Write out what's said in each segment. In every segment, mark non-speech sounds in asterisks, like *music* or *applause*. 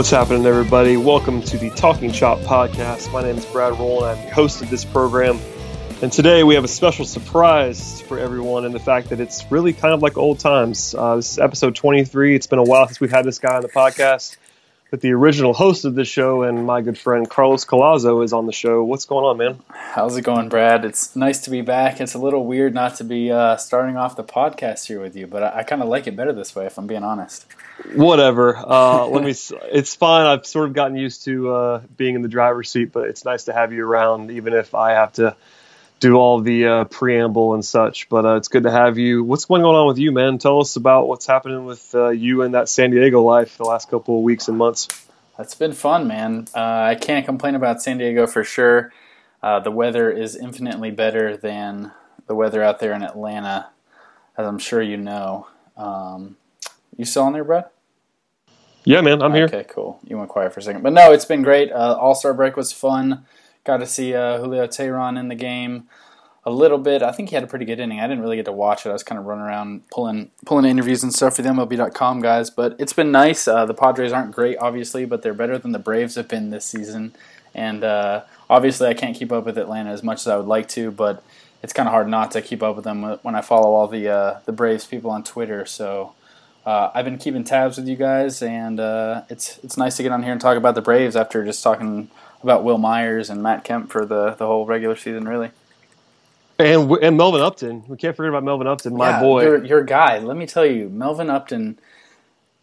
What's happening, everybody? Welcome to the Talking Chop podcast. My name is Brad Roll, and I'm the host of this program. And today we have a special surprise for everyone in the fact that it's really kind of like old times. Uh, this is episode 23. It's been a while since we've had this guy on the podcast. But the original host of this show and my good friend Carlos Collazo is on the show. What's going on, man? How's it going, Brad? It's nice to be back. It's a little weird not to be uh, starting off the podcast here with you, but I, I kind of like it better this way, if I'm being honest. Whatever. Uh, let me. *laughs* It's fine. I've sort of gotten used to uh, being in the driver's seat, but it's nice to have you around, even if I have to do all the uh, preamble and such. But uh, it's good to have you. What's going on with you, man? Tell us about what's happening with uh, you and that San Diego life the last couple of weeks and months. It's been fun, man. Uh, I can't complain about San Diego for sure. Uh, the weather is infinitely better than the weather out there in Atlanta, as I'm sure you know. Um, you still on there, Brad? Yeah, man, I'm here. Okay, cool. You went quiet for a second, but no, it's been great. Uh, All Star break was fun. Got to see uh, Julio Teheran in the game a little bit. I think he had a pretty good inning. I didn't really get to watch it. I was kind of running around pulling pulling interviews and stuff for the MLB.com guys. But it's been nice. Uh, the Padres aren't great, obviously, but they're better than the Braves have been this season. And uh, obviously, I can't keep up with Atlanta as much as I would like to, but it's kind of hard not to keep up with them when I follow all the uh, the Braves people on Twitter. So. Uh, I've been keeping tabs with you guys, and uh, it's it's nice to get on here and talk about the Braves after just talking about Wil Myers and Matt Kemp for the, the whole regular season, really. And and Melvin Upton, we can't forget about Melvin Upton, my yeah, boy, your, your guy. Let me tell you, Melvin Upton.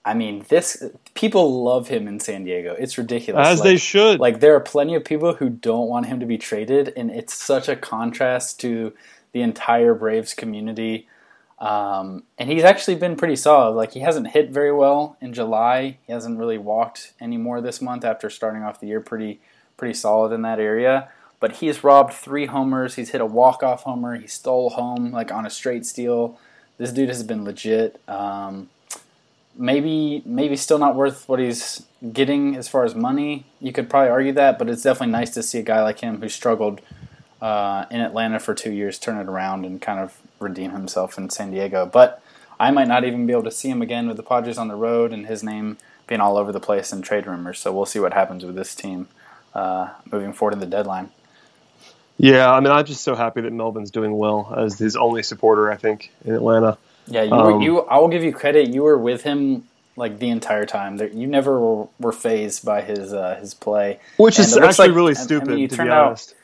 I mean, this people love him in San Diego. It's ridiculous, as like, they should. Like there are plenty of people who don't want him to be traded, and it's such a contrast to the entire Braves community. Um, and he's actually been pretty solid. Like he hasn't hit very well in July. He hasn't really walked anymore this month after starting off the year pretty pretty solid in that area. But he's robbed three homers. He's hit a walk off homer. He stole home like on a straight steal. This dude has been legit. Um, maybe maybe still not worth what he's getting as far as money. You could probably argue that, but it's definitely nice to see a guy like him who struggled uh, in Atlanta for two years turn it around and kind of redeem himself in San Diego. But I might not even be able to see him again with the Padres on the road and his name being all over the place in trade rumors. So we'll see what happens with this team uh, moving forward in the deadline. Yeah, I mean, I'm just so happy that Melvin's doing well as his only supporter, I think, in Atlanta. Yeah, you, um, you I will give you credit. You were with him like the entire time. You never were, were phased by his uh, his play, which is actually like, really stupid. I mean, to be honest. Out,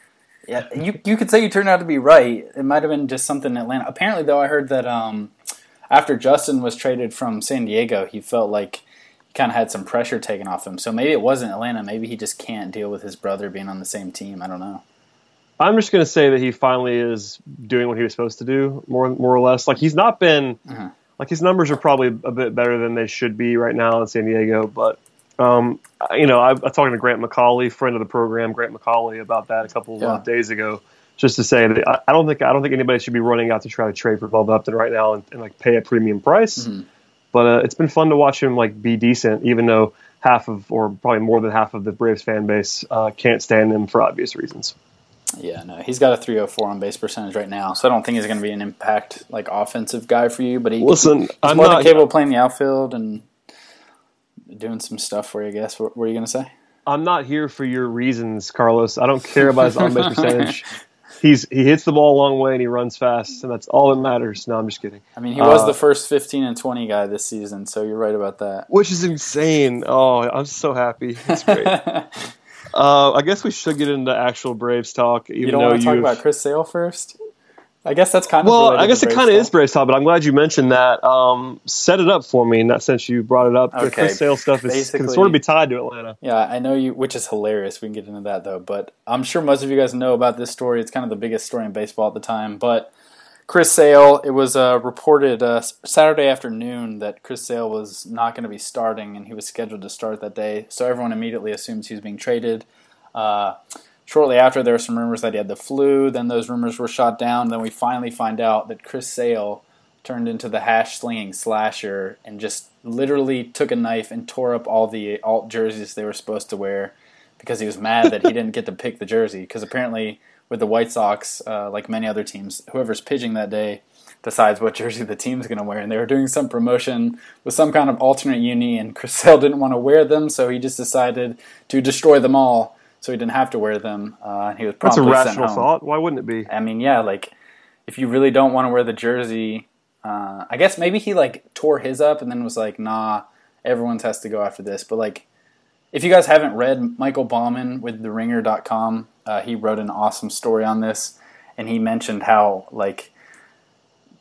yeah, you you could say you turned out to be right. It might have been just something in Atlanta. Apparently, though, I heard that um, after Justin was traded from San Diego, he felt like he kind of had some pressure taken off him. So maybe it wasn't Atlanta. Maybe he just can't deal with his brother being on the same team. I don't know. I'm just going to say that he finally is doing what he was supposed to do, more more or less. Like he's not been, uh-huh. like his numbers are probably a bit better than they should be right now in San Diego. But um, you know, I, I was talking to Grant McAuley, friend of the program, Grant McAuley, about that a couple yeah. of days ago. Just to say that I, I, don't think I don't think anybody should be running out to try to trade for Bob Upton right now and, and like pay a premium price. Mm-hmm. But uh, it's been fun to watch him like be decent, even though half of, or probably more than half of the Braves fan base uh, can't stand him for obvious reasons. Yeah, no, he's got a 304 on base percentage right now, so I don't think he's going to be an impact like offensive guy for you. But he, listen, he's I'm more not than capable of playing the outfield and doing some stuff for you. I guess. What were you going to say? I'm not here for your reasons, Carlos. I don't care about his on base *laughs* percentage. he's he hits the ball a long way and he runs fast, and that's all that matters. No, I'm just kidding. I mean, he was uh, the first 15 and 20 guy this season, so you're right about that. Which is insane. Oh, I'm so happy. It's great. *laughs* uh, I guess we should get into actual Braves talk. Even you don't though want to talk about Chris Sale first? I guess that's kind of well. I guess it kind of is Braves but I'm glad you mentioned that. Um, set it up for me, not since you brought it up. Okay. The Chris Sale stuff is, can sort of be tied to Atlanta. Yeah, I know you, which is hilarious. We can get into that though, but I'm sure most of you guys know about this story. It's kind of the biggest story in baseball at the time. But Chris Sale, it was uh, reported uh, Saturday afternoon that Chris Sale was not going to be starting, and he was scheduled to start that day. So everyone immediately assumes he's being traded. Uh, Shortly after, there were some rumors that he had the flu. Then those rumors were shot down. Then we finally find out that Chris Sale turned into the hash slinging slasher and just literally took a knife and tore up all the alt jerseys they were supposed to wear because he was mad that he *laughs* didn't get to pick the jersey. Because apparently, with the White Sox, uh, like many other teams, whoever's pitching that day decides what jersey the team's going to wear. And they were doing some promotion with some kind of alternate uni, and Chris Sale didn't want to wear them, so he just decided to destroy them all so he didn't have to wear them. Uh, and he was That's a rational thought. Why wouldn't it be? I mean, yeah, like if you really don't want to wear the jersey, uh, I guess maybe he like tore his up and then was like, nah, everyone's has to go after this. But like, if you guys haven't read Michael Bauman with TheRinger.com, uh, he wrote an awesome story on this, and he mentioned how like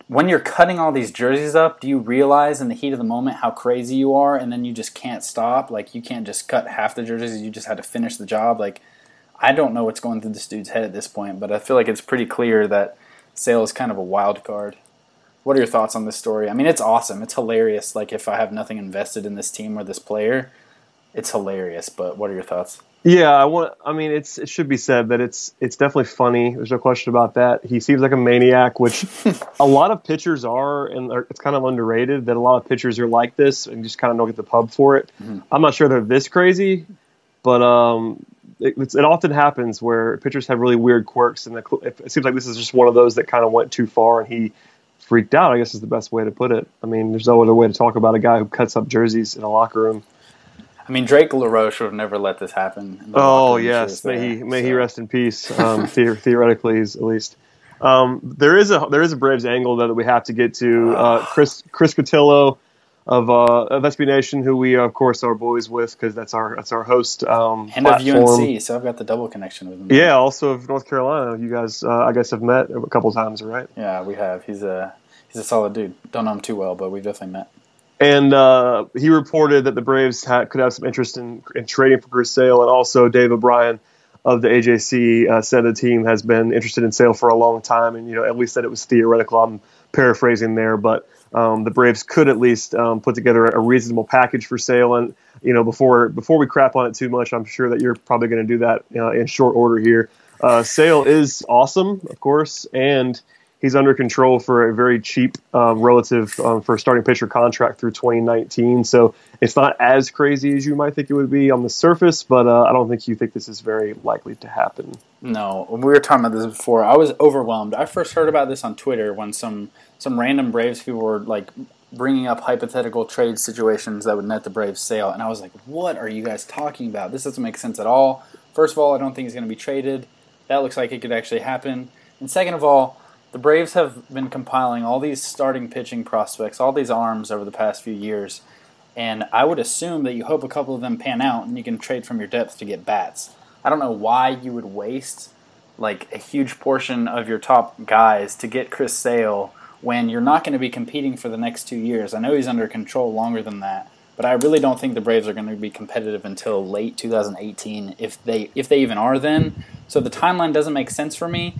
when you're cutting all these jerseys up, do you realize in the heat of the moment how crazy you are, and then you just can't stop? Like you can't just cut half the jerseys; you just had to finish the job. Like I don't know what's going through this dude's head at this point, but I feel like it's pretty clear that Sale is kind of a wild card. What are your thoughts on this story? I mean, it's awesome. It's hilarious. Like if I have nothing invested in this team or this player, it's hilarious. But what are your thoughts? Yeah, I want. I mean, it's it should be said that it's it's definitely funny. There's no question about that. He seems like a maniac, which *laughs* a lot of pitchers are, and it's kind of underrated that a lot of pitchers are like this and just kind of don't get the pub for it. I'm not sure they're this crazy, but um, it, it's, it often happens where pitchers have really weird quirks, and the, it seems like this is just one of those that kind of went too far, and he freaked out. I guess is the best way to put it. I mean, there's no other way to talk about a guy who cuts up jerseys in a locker room. I mean, Drake LaRoche would have never let this happen. Oh yes, may is he there. may he rest in peace. *laughs* Um, the- theoretically, at least. Um, there is a there is a Braves angle though that we have to get to. Uh, Chris Chris Cotillo of uh, of SB Nation, who we of course are boys with because that's our that's our host. Um, And of. UNC, so I've got the double connection with him. Yeah, also of North Carolina. You guys, uh, I guess, have met a couple times, right? yeah, we have. He's a he's a solid dude. Don't know him too well, but we've definitely met. And uh, he reported that the Braves ha- could have some interest in, in trading for Chris Sale, and also Dave O'Brien of the AJC uh, said the team has been interested in Sale for a long time, and you know at least that it was theoretical. I'm paraphrasing there, but um, the Braves could at least um, put together a reasonable package for Sale. And you know before before we crap on it too much, I'm sure that you're probably going to do that uh, in short order here. Uh, Sale is awesome, of course, and he's under control for a very cheap um, relative um, for a starting pitcher contract through 2019. So it's not as crazy as you might think it would be on the surface, but uh, I don't think you think this is very likely to happen. No, we were talking about this before. I was overwhelmed. I first heard about this on Twitter when some some random Braves people were like bringing up hypothetical trade situations that would net the Braves sale, and I was like, "What are you guys talking about? This doesn't make sense at all." First of all, I don't think he's going to be traded. That looks like it could actually happen. And second of all, the Braves have been compiling all these starting pitching prospects, all these arms over the past few years, and I would assume that you hope a couple of them pan out and you can trade from your depth to get bats. I don't know why you would waste like a huge portion of your top guys to get Chris Sale when you're not going to be competing for the next two years. I know he's under control longer than that, but I really don't think the Braves are going to be competitive until late 2018 if they if they even are then. So the timeline doesn't make sense for me.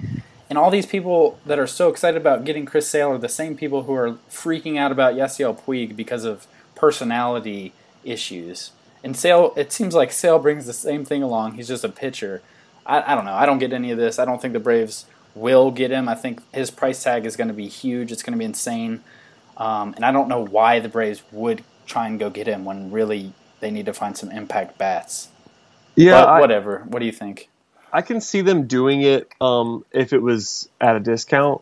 And all these people that are so excited about getting Chris Sale are the same people who are freaking out about Yasiel Puig because of personality issues. And Sale, it seems like Sale brings the same thing along. He's just a pitcher. I, I don't know. I don't get any of this. I don't think the Braves will get him. I think his price tag is going to be huge. It's going to be insane. Um, and I don't know why the Braves would try and go get him when really they need to find some impact bats. Yeah, but I, whatever. What do you think? I can see them doing it um, if it was at a discount.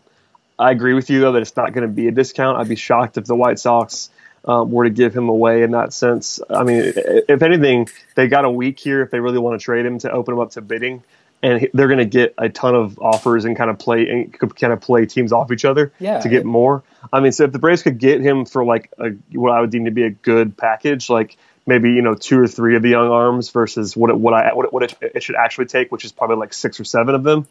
I agree with you though that it's not going to be a discount. I'd be shocked if the White Sox um, were to give him away in that sense. I mean, if anything, they got a week here if they really want to trade him to open him up to bidding, and they're going to get a ton of offers and kind of play and kind of play teams off each other Yeah, to get it- more. I mean, so if the Braves could get him for like a, what I would deem to be a good package, like maybe you know two or three of the young arms versus what it, what I what it, what it, it should actually take, which is probably like six or seven of them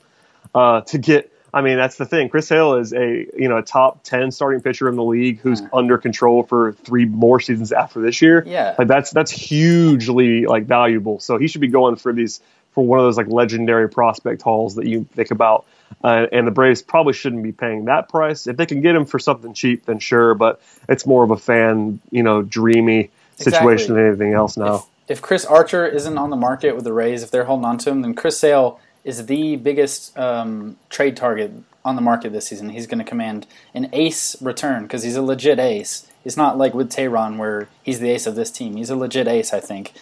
uh, to get. I mean, that's the thing. Chris Sale is a you know a top ten starting pitcher in the league who's under control for three more seasons after this year. Yeah. like that's that's hugely like valuable. So he should be going for these for one of those like legendary prospect hauls that you think about. Uh, and the Braves probably shouldn't be paying that price. If they can get him for something cheap, then sure. But it's more of a fan, you know, dreamy situation Exactly. than anything else now. If, if Chris Archer isn't on the market with the Rays, if they're holding on to him, then Chris Sale is the biggest um, trade target on the market this season. He's going to command an ace return because he's a legit ace. It's not like with Teheran where he's the ace of this team. He's a legit ace, I think.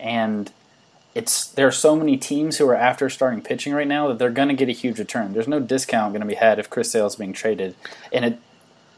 And it's there are so many teams who are after starting pitching right now that they're going to get a huge return. There's no discount going to be had if Chris Sale is being traded, and it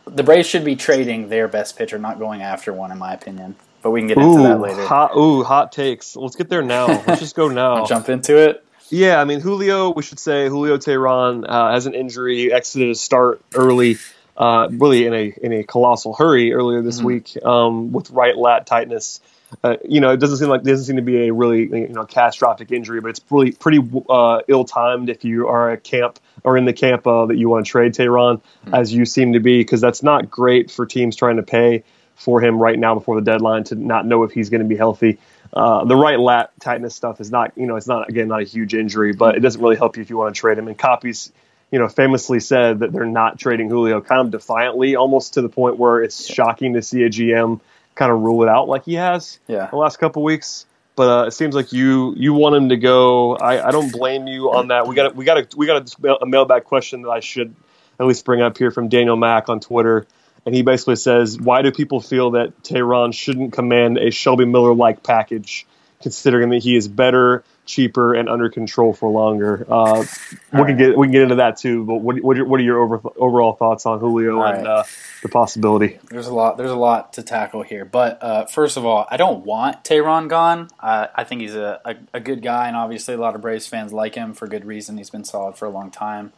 the Braves should be trading their best pitcher, not going after one, in my opinion. But we can get into that later. hot, ooh, hot takes. Let's get there now. Let's just go *laughs* now. Jump into it. Yeah, I mean Julio. We should say Julio Teheran uh, has an injury. Exited a start early, uh, really in a in a colossal hurry earlier this week um, with right lat tightness. Uh, you know, it doesn't seem like doesn't seem to be a really you know catastrophic injury, but it's really pretty uh, ill timed if you are a camp or in the camp uh, that you want to trade Teheran, as you seem to be, because that's not great for teams trying to pay for him right now before the deadline to not know if he's going to be healthy. Uh, the right lat tightness stuff is not, you know, it's not again not a huge injury, but it doesn't really help you if you want to trade him. And Coppy's, you know, famously said that they're not trading Julio, kind of defiantly, almost to the point where it's shocking to see a GM kind of rule it out like he has Yeah. the last couple weeks. But uh, it seems like you you want him to go. I, I don't blame you on that. We got we got a we got a, a mailbag question that I should at least bring up here from Daniel Mack on Twitter, and he basically says, "Why do people feel that Teheran shouldn't command a Shelby Miller like package, considering that he is better, cheaper, and under control for longer?" Uh, we can get we can get into that too. But what what are, what are your over, overall thoughts on Julio All and right. uh, the possibility? There's a lot. There's a lot to tackle here. But uh, first of all, I don't want Teheran gone. Uh, I think he's a, a, a good guy, and obviously a lot of Braves fans like him for good reason. He's been solid for a long time.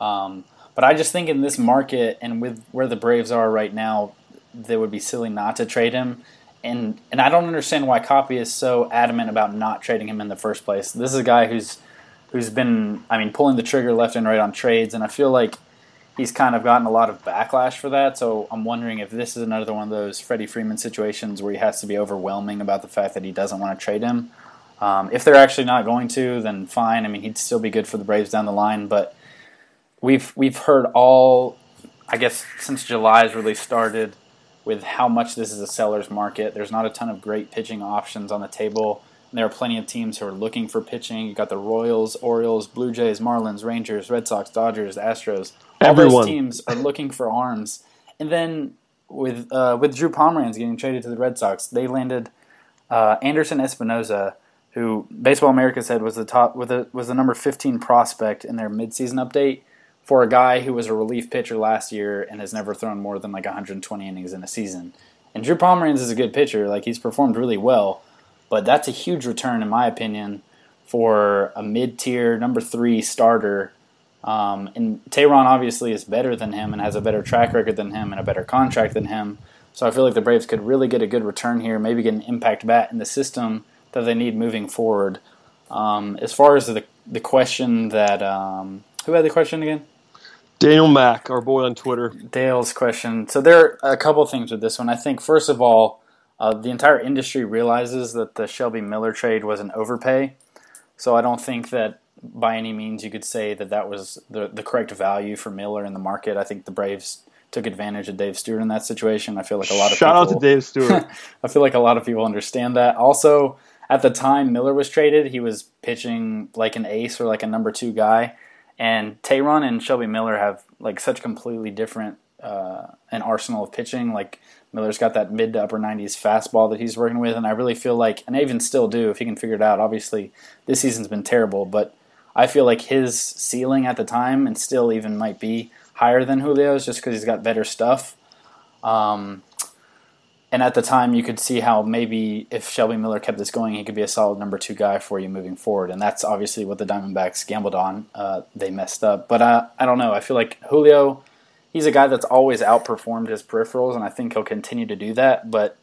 Um, but I just think in this market and with where the Braves are right now, they would be silly not to trade him. And and I don't understand why Coppy is so adamant about not trading him in the first place. This is a guy who's who's been, I mean, pulling the trigger left and right on trades, and I feel like he's kind of gotten a lot of backlash for that. So I'm wondering if this is another one of those Freddie Freeman situations where he has to be overwhelming about the fact that he doesn't want to trade him. Um, if they're actually not going to, then fine. I mean, he'd still be good for the Braves down the line. But we've we've heard all, I guess, since July has really started with how much this is a seller's market. There's not a ton of great pitching options on the table. And there are plenty of teams who are looking for pitching. You got the Royals, Orioles, Blue Jays, Marlins, Rangers, Red Sox, Dodgers, Astros. All Everyone. those teams are looking for arms. And then with uh, with Drew Pomeranz getting traded to the Red Sox, they landed uh, Anderson Espinoza, who Baseball America said was the top was the number 15 prospect in their midseason update for a guy who was a relief pitcher last year and has never thrown more than like 120 innings in a season. And Drew Pomeranz is a good pitcher; like he's performed really well, but that's a huge return in my opinion for a mid-tier number three starter. Um, and Teheran obviously is better than him and has a better track record than him and a better contract than him. So I feel like the Braves could really get a good return here, maybe get an impact bat in the system that they need moving forward. Um, as far as the the question that um, who had the question again? Daniel Mack, our boy on Twitter. Dale's question. So there are a couple things with this one. I think first of all, uh, the entire industry realizes that the Shelby Miller trade was an overpay. So I don't think that by any means you could say that that was the the correct value for Miller in the market. I think the Braves took advantage of Dave Stewart in that situation. I feel like a lot of Shout out to Dave Stewart. *laughs* I feel like a lot of people understand that. Also, at the time Miller was traded, he was pitching like an ace or like a number two guy. And Teheran and Shelby Miller have like such completely different uh, an arsenal of pitching. Like Miller's got that mid to upper 90s fastball that he's working with, and I really feel like, and I even still do if he can figure it out. Obviously, this season's been terrible, but I feel like his ceiling at the time, and still even might be higher than Julio's, just because he's got better stuff. Um, and at the time, you could see how maybe if Shelby Miller kept this going, he could be a solid number two guy for you moving forward. And that's obviously what the Diamondbacks gambled on. Uh, they messed up. But uh, I don't know. I feel like Julio, he's a guy that's always outperformed his peripherals, and I think he'll continue to do that. But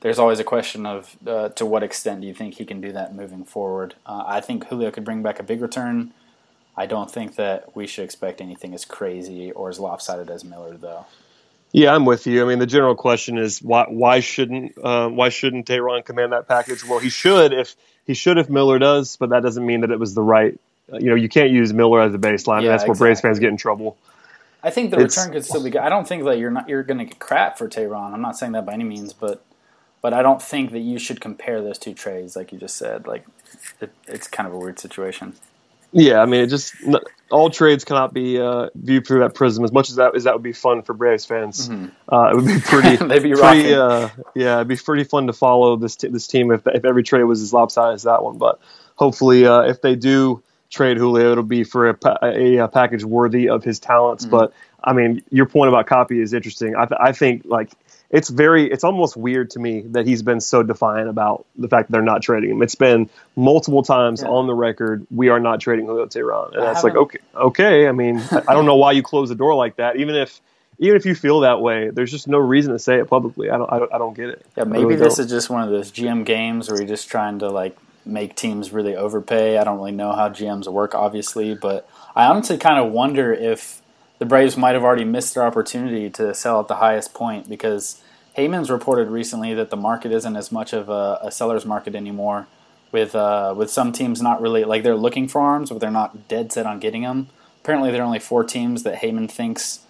there's always a question of uh, to what extent do you think he can do that moving forward? Uh, I think Julio could bring back a big return. I don't think that we should expect anything as crazy or as lopsided as Miller, though. Yeah, I'm with you. I mean, the general question is why why shouldn't uh, why shouldn't Teheran command that package? Well, he should if he should if Miller does, but that doesn't mean that it was the right. uh, You know, you can't use Miller as a baseline. Yeah, that's where Braves fans get in trouble. I think the It's- return could still be good. I don't think that you're not you're going to get crap for Teheran. I'm not saying that by any means, but but I don't think that you should compare those two trades, like you just said. Like it, it's kind of a weird situation. Yeah, I mean, it just all trades cannot be uh, viewed through that prism. As much as that as that would be fun for Braves fans, uh, it would be *laughs* pretty. They'd be pretty uh, yeah, it'd be pretty fun to follow this t- this team if if every trade was as lopsided as that one. But hopefully, uh, if they do trade Julio, it'll be for a, a, a package worthy of his talents. Mm-hmm. But I mean, your point about Coppy is interesting. I, th- I think like it's very it's almost weird to me that he's been so defiant about the fact that they're not trading him. It's been multiple times yeah. on the record we are not trading Julio Teheran, and I that's like okay, okay. I mean, *laughs* I don't know why you close the door like that, even if even if you feel that way, there's just no reason to say it publicly. I don't, I don't, I don't get it. Yeah, maybe really this is just one of those GM games where you're just trying to like make teams really overpay. I don't really know how GMs work, obviously, but I honestly kind of wonder if the Braves might have already missed their opportunity to sell at the highest point because Heyman's reported recently that the market isn't as much of a, a seller's market anymore. With uh, with some teams not really like they're looking for arms, but they're not dead set on getting them. Apparently, there are only four teams that Heyman thinks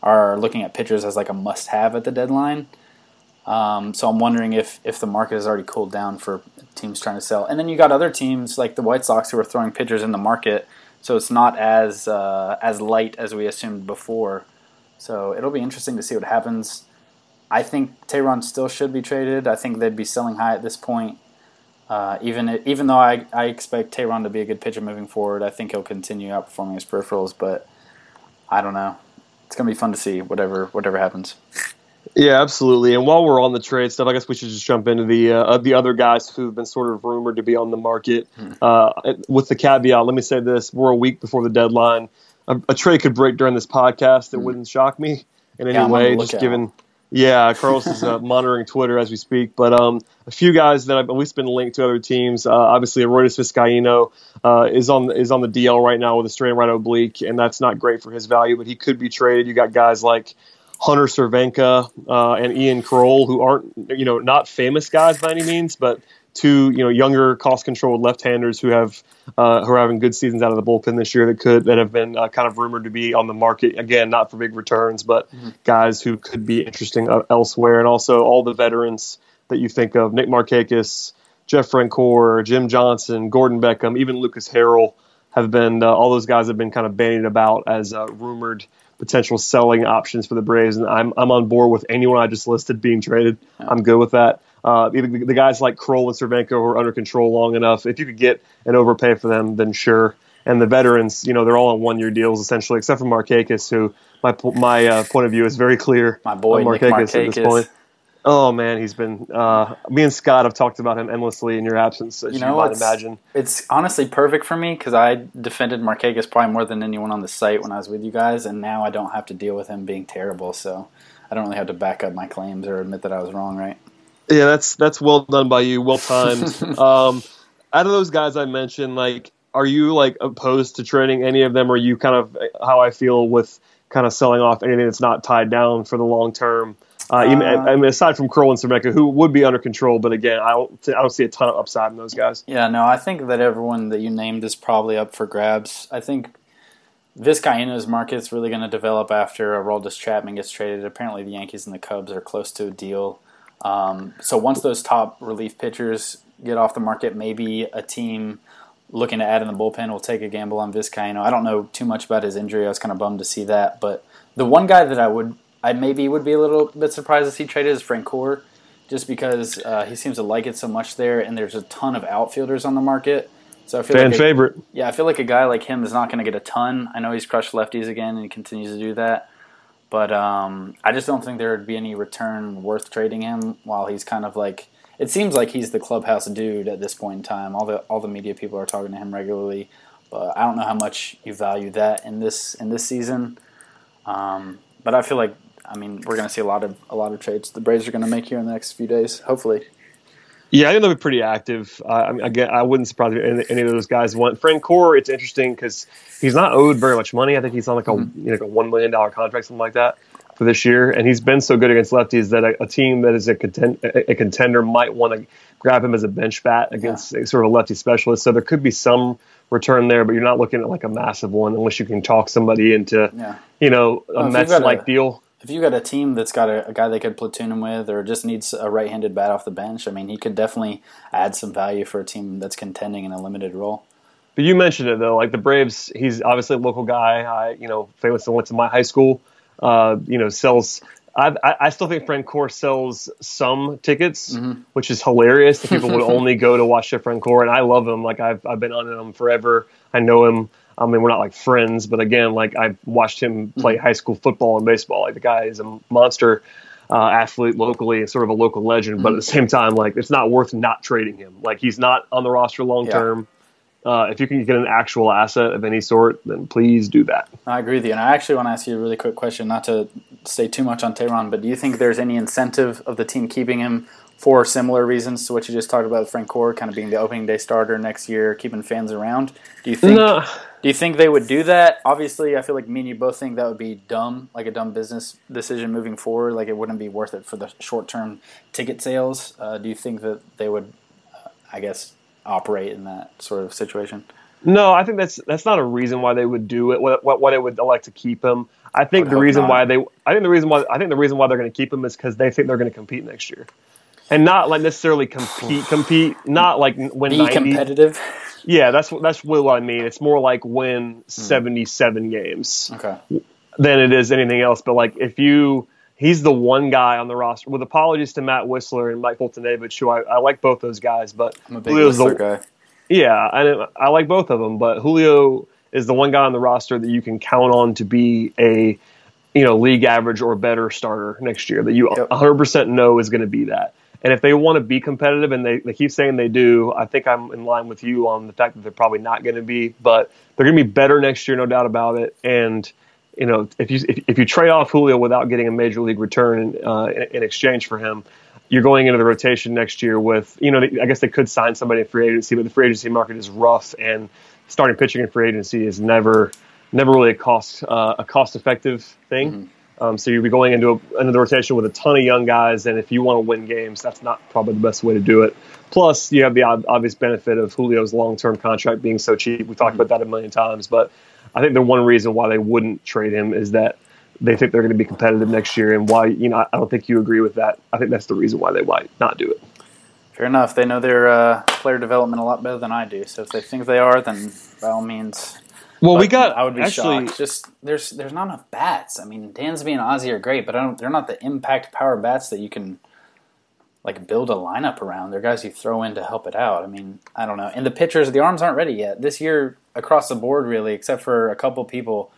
are looking at pitchers as like a must-have at the deadline. Um, so I'm wondering if if the market has already cooled down for teams trying to sell. And then you got other teams like the White Sox who are throwing pitchers in the market, so it's not as uh, as light as we assumed before. So it'll be interesting to see what happens. I think Teheran still should be traded. I think they'd be selling high at this point. Uh, even even though I, I expect Teheran to be a good pitcher moving forward, I think he'll continue outperforming his peripherals. But I don't know it's gonna be fun to see whatever whatever happens. Yeah, absolutely. And while we're on the trade stuff, I guess we should just jump into the uh, the other guys who've been sort of rumored to be on the market. Hmm. Uh, with the caveat, let me say this: we're a week before the deadline. A, a trade could break during this podcast. It hmm. wouldn't shock me in any yeah, way, just given yeah, *laughs* Carlos is uh, monitoring Twitter as we speak. But um, a few guys that have at least been linked to other teams. Uh, obviously, Arodys Vizcaino uh, is on is on the DL right now with a strained right oblique, and that's not great for his value. But he could be traded. You got guys like Hunter Cervenka uh, and Ian Krol, who aren't you know not famous guys by any means, but two you know younger cost controlled left-handers who have uh, who are having good seasons out of the bullpen this year that could that have been uh, kind of rumored to be on the market again not for big returns but mm-hmm. guys who could be interesting uh, elsewhere and also all the veterans that you think of Nick Markakis, Jeff Francoeur, Jim Johnson, Gordon Beckham, even Lucas Harrell have been uh, all those guys have been kind of bandied about as uh, rumored potential selling options for the Braves and I'm I'm on board with anyone I just listed being traded. I'm good with that. Uh, the, the, guys like Krol and Cervenka who are under control long enough, if you could get an overpay for them, then sure. And the veterans, you know, they're all on one year deals essentially, except for Markakis, who my my uh, point of view is very clear. My boy, Markakis, Markakis, at this point. Oh man, he's been. Uh, me and Scott have talked about him endlessly in your absence, as you, know, you might imagine. It's honestly perfect for me because I defended Markakis probably more than anyone on the site when I was with you guys, and now I don't have to deal with him being terrible. So I don't really have to back up my claims or admit that I was wrong, right? Yeah, that's that's well done by you. Well timed. *laughs* um, out of those guys I mentioned, like, are you like opposed to trading any of them? Or are you kind of how I feel with kind of selling off anything that's not tied down for the long term? Uh, even, uh, I mean, aside from Krol and Cervenka, who would be under control, but again, I don't, I don't see a ton of upside in those guys. Yeah, no, I think that everyone that you named is probably up for grabs. I think Vizcaino's market's really going to develop after Aroldis Chapman gets traded. Apparently, the Yankees and the Cubs are close to a deal. Um, so once those top relief pitchers get off the market, maybe a team looking to add in the bullpen will take a gamble on Vizcaino. I don't know too much about his injury. I was kind of bummed to see that, but the one guy that I would, I maybe would be a little bit surprised to see traded is Francoeur, just because uh, he seems to like it so much there, and there's a ton of outfielders on the market. So I feel fan like a, favorite. Yeah, I feel like a guy like him is not going to get a ton. I know he's crushed lefties again, and he continues to do that. But um, I just don't think there would be any return worth trading him while he's kind of like it seems like he's the clubhouse dude at this point in time. All the all the media people are talking to him regularly, but I don't know how much you value that in this in this season. Um, but I feel like I mean we're going to see a lot of a lot of trades the Braves are going to make here in the next few days, hopefully. Yeah, I think they'll be pretty active. Uh, I mean, again, I wouldn't surprise me any, any of those guys want. Francoeur, it's interesting because he's not owed very much money. I think he's on like a mm-hmm. you know, like a one million dollar contract, something like that, for this year. And he's been so good against lefties that a, a team that is a, contend, a, a contender might want to grab him as a bench bat against yeah. sort of a lefty specialist. So there could be some return there, but you're not looking at like a massive one unless you can talk somebody into, yeah. you know, a well, Mets like deal if you got a team that's got a, a, guy they could platoon him with, or just needs a right-handed bat off the bench, I mean, he could definitely add some value for a team that's contending in a limited role. But you mentioned it though, like the Braves. He's obviously a local guy. I, you know, famous went to my high school. Uh, you know, sells I, I still think Francoeur sells some tickets, mm-hmm. which is hilarious. That people would *laughs* only go to watch Francoeur, and I love him. Like I've I've been on him forever. I know him. I mean, we're not like friends, but again, like I've watched him play mm-hmm. high school football and baseball. Like the guy is a monster uh, athlete locally, sort of a local legend. Mm-hmm. But at the same time, like it's not worth not trading him. Like he's not on the roster long term. Yeah. Uh, if you can get an actual asset of any sort, then please do that. I agree with you. And I actually want to ask you a really quick question, not to stay too much on Teheran, but do you think there's any incentive of the team keeping him for similar reasons to what you just talked about with Francoeur, kind of being the opening day starter next year, keeping fans around? Do you think? No. Do you think they would do that? Obviously, I feel like me and you both think that would be dumb, like a dumb business decision moving forward. Like it wouldn't be worth it for the short term ticket sales. Uh, do you think that they would, uh, I guess, operate in that sort of situation? No, I think that's that's not a reason why they would do it. What what, what they would elect to keep him. I think the reason not. why they I think the reason why I think the reason why they're going to keep him is because they think they're going to compete next year, and not like necessarily compete compete not like win Be 90. competitive. Yeah, that's that's what I mean. It's more like win hmm. seventy seven games. Okay. Than it is anything else. But like if you he's the one guy on the roster. With apologies to Matt Wisler and Mike Foltynewicz, who I, I like both those guys, but I'm a big Julio's Wisler the, guy. Yeah, I, I like both of them, but Julio is the one guy on the roster that you can count on to be a you know league average or better starter next year. That you yep. 100% know is going to be that. And if they want to be competitive, and they, they keep saying they do, I think I'm in line with you on the fact that they're probably not going to be, but they're going to be better next year, no doubt about it. And you know, if you if, if you trade off Julio without getting a major league return uh, in, in, exchange for him, you're going into the rotation next year with, you know, I guess they could sign somebody in free agency, but the free agency market is rough, and starting pitching in free agency is never never really a cost uh, a cost effective thing. Mm-hmm. Um, so you'll be going into a, into the rotation with a ton of young guys, and if you want to win games, that's not probably the best way to do it. Plus, you have the obvious benefit of Julio's long term contract being so cheap. We talked about that a million times, but I think the one reason why they wouldn't trade him is that they think they're going to be competitive next year, and why you know I don't think you agree with that. I think that's the reason why they might not do it. Fair enough. They know their uh, player development a lot better than I do. So if they think they are, then by all means. Well, we got. I would be actually, shocked. Just there's there's not enough bats. I mean, Dansby and Ozzie are great, but they're not the impact power bats that you can like build a lineup around. They're guys you throw in to help it out. I mean, I don't know. And the pitchers, the arms aren't ready yet. This year, across the board, really, except for a couple people,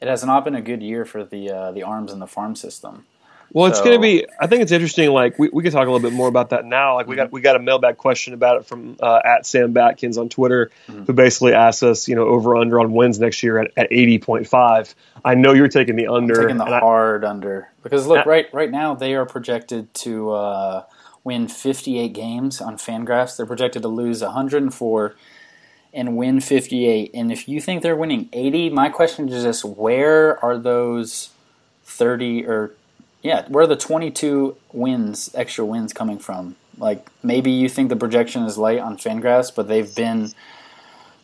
it has not been a good year for the uh, the arms in the farm system. Well, so, it's going to be. I think it's interesting. Like we, we can talk a little bit more about that now. Like we got we got a mailbag question about it from uh, at Sam Batkins on Twitter, mm-hmm. who basically asked us, you know, over under on wins next year at, at eighty point five. I know you're taking the under, I'm taking the hard I, under because look right right now they are projected to. Uh, win 58 games on Fangraphs. They're projected to lose 104 and win 58. And if you think they're winning 80, my question is just where are those 30 or yeah, where are the 22 wins, extra wins coming from? Like maybe you think the projection is light on Fangraphs, but they've been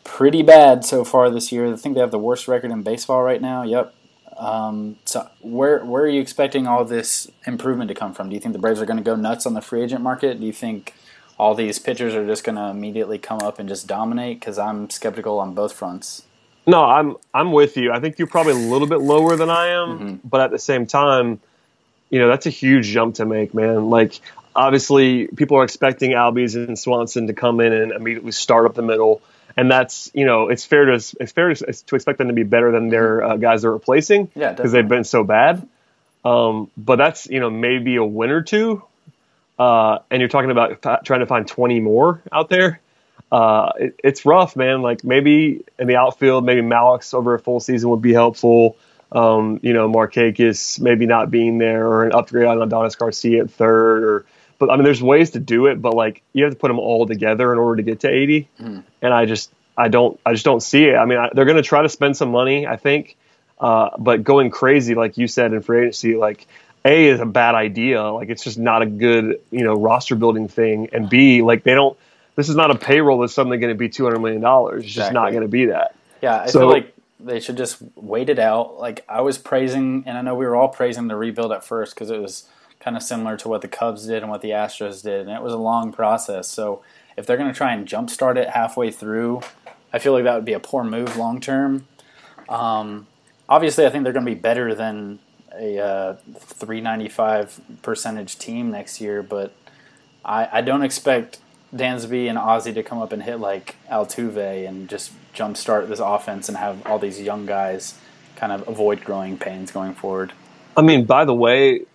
pretty bad so far this year. I think they have the worst record in baseball right now. Yep, um, so where where are you expecting all this improvement to come from? Do you think the Braves are going to go nuts on the free agent market? Do you think all these pitchers are just going to immediately come up and just dominate? Because I'm skeptical on both fronts. No, I'm I'm with you. I think you're probably a little bit lower than I am, mm-hmm. but at the same time, you know that's a huge jump to make, man. Like obviously, people are expecting Albies and Swanson to come in and immediately start up the middle and that's you know it's fair to it's fair to, to expect them to be better than their uh, guys they're replacing yeah because they've been so bad. Um, but that's you know maybe a win or two, uh, and you're talking about f- trying to find 20 more out there. Uh, it, it's rough, man. Like maybe in the outfield, maybe Mallex over a full season would be helpful. Um, you know, Markakis maybe not being there, or an upgrade on Adonis Garcia at third, or but I mean, there's ways to do it, but like you have to put them all together in order to get to 80. Mm. And I just, I don't, I just don't see it. I mean, I, they're going to try to spend some money, I think, uh, but going crazy, like you said in free agency, like A is a bad idea. Like it's just not a good, you know, roster building thing. And B, like they don't, this is not a payroll that's suddenly going to be $200 million. It's exactly. just not going to be that. Yeah. I so, feel like they should just wait it out. Like I was praising, and I know we were all praising the rebuild at first because it was kind of similar to what the Cubs did and what the Astros did, and it was a long process. So if they're going to try and jumpstart it halfway through, I feel like that would be a poor move long term. Um, obviously, I think they're going to be better than a uh, 395 percentage team next year, but I, I don't expect Dansby and Ozzie to come up and hit like Altuve and just jumpstart this offense and have all these young guys kind of avoid growing pains going forward. I mean, by the way,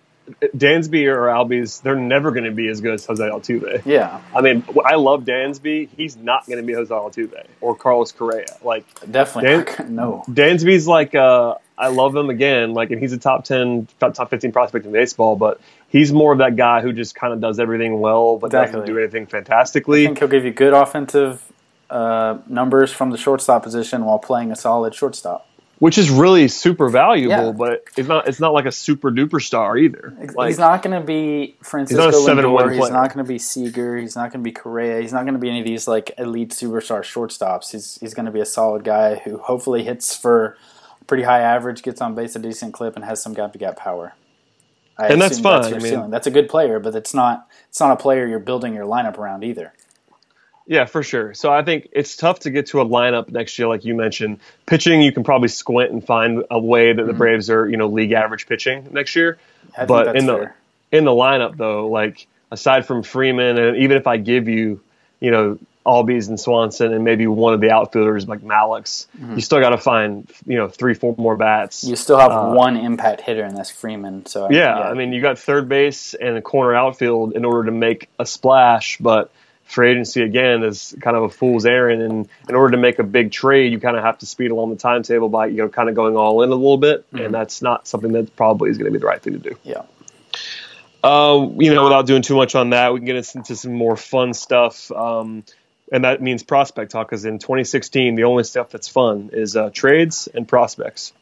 Dansby or Albies, they're never going to be as good as Jose Altuve. Yeah. I mean, I love Dansby. He's not going to be Jose Altuve or Carlos Correa. Like definitely Dan- no. Dansby's like uh, I love him again. Like, and he's a top ten, top fifteen prospect in baseball, but he's more of that guy who just kind of does everything well, but exactly. doesn't do anything fantastically. I think he'll give you good offensive uh, numbers from the shortstop position while playing a solid shortstop which is really super valuable, yeah. but it's not it's not like a super duper star either. Like, he's not going to be Francisco he's not Lindor. He's not going to be Seager. He's not going to be Correa. He's not going to be any of these like elite superstar shortstops. He's he's going to be a solid guy who hopefully hits for pretty high average, gets on base a decent clip, and has some gap to gap power. I and that's fine. That's, I mean, that's a good player, but it's not it's not a player you're building your lineup around either. Yeah, for sure. So I think it's tough to get to a lineup next year, like you mentioned. Pitching, you can probably squint and find a way that mm-hmm. the Braves are, you know, league average pitching next year. I but in fair. the in the lineup, though, like aside from Freeman, and even if I give you, you know, Albies and Swanson and maybe one of the outfielders like Mallex, mm-hmm. you still got to find, you know, three, four more bats. You still have uh, one impact hitter, and that's Freeman. So yeah, yeah, I mean, you got third base and a corner outfield in order to make a splash, but free agency again is kind of a fool's errand. And in order to make a big trade, you kind of have to speed along the timetable by you know kind of going all in a little bit, mm-hmm. and that's not something that probably is going to be the right thing to do. Yeah. Um, you know, without doing too much on that, we can get into some more fun stuff. Um, and that means prospect talk because in 2016, the only stuff that's fun is uh, trades and prospects.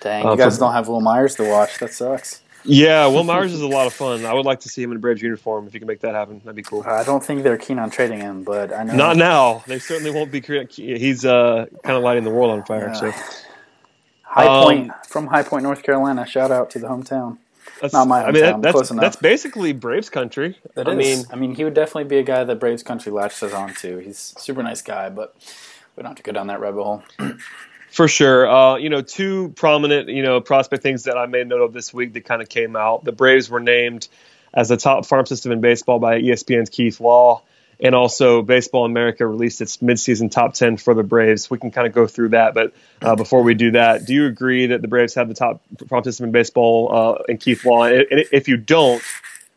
Dang, uh, you guys for, don't have Wil Myers to watch. That sucks. Yeah, Wil Myers is a lot of fun. I would like to see him in a Braves uniform if you can make that happen. That'd be cool. I don't think they're keen on trading him, but I know not now. They certainly won't be. He's uh, kind of lighting the world on fire. Yeah. So, High um, Point from High Point, North Carolina. Shout out to the hometown. That's, not my hometown. I mean, that, that's, Close enough. that's basically Braves country. That I is. mean, I mean, he would definitely be a guy that Braves country latches on to. He's a super nice guy, but we don't have to go down that rabbit hole. *clears throat* For sure. Uh, you know, two prominent, you know, prospect things that I made note of this week that kind of came out. The Braves were named as the top farm system in baseball by ESPN's Keith Law. And also, Baseball America released its midseason top 10 for the Braves. We can kind of go through that. But uh, before we do that, do you agree that the Braves have the top farm system in baseball uh, in Keith Law? And if you don't,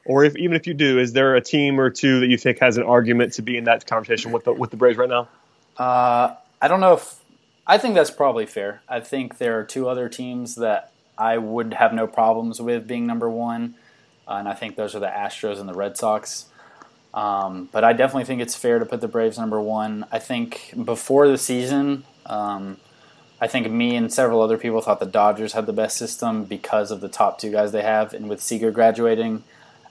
or if even if you do, is there a team or two that you think has an argument to be in that conversation with the, with the Braves right now? Uh, I don't know if I think that's probably fair. I think there are two other teams that I would have no problems with being number one, uh, and I think those are the Astros and the Red Sox. Um, but I definitely think it's fair to put the Braves number one. I think before the season, um, I think me and several other people thought the Dodgers had the best system because of the top two guys they have, and with Seager graduating,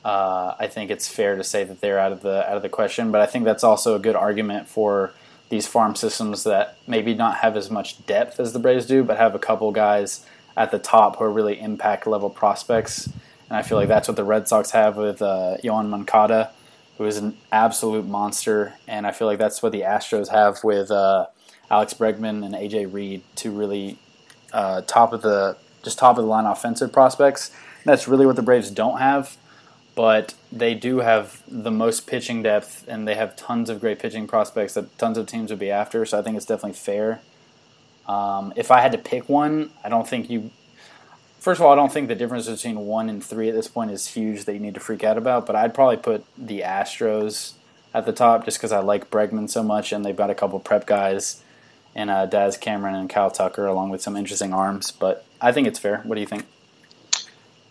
uh, I think it's fair to say that they're out of the out of the question. But I think that's also a good argument for these farm systems that maybe not have as much depth as the Braves do, but have a couple guys at the top who are really impact level prospects. And I feel like that's what the Red Sox have with uh, Yoan Moncada, who is an absolute monster. And I feel like that's what the Astros have with uh, Alex Bregman and AJ Reed, two really uh, top of the just top of the line offensive prospects. And that's really what the Braves don't have but they do have the most pitching depth and they have tons of great pitching prospects that tons of teams would be after. So I think it's definitely fair. Um, if I had to pick one, I don't think you. First of all, I don't think the difference between one and three at this point is huge that you need to freak out about. But I'd probably put the Astros at the top just because I like Bregman so much and they've got a couple prep guys and uh, Daz Cameron and Kyle Tucker along with some interesting arms. But I think it's fair. What do you think?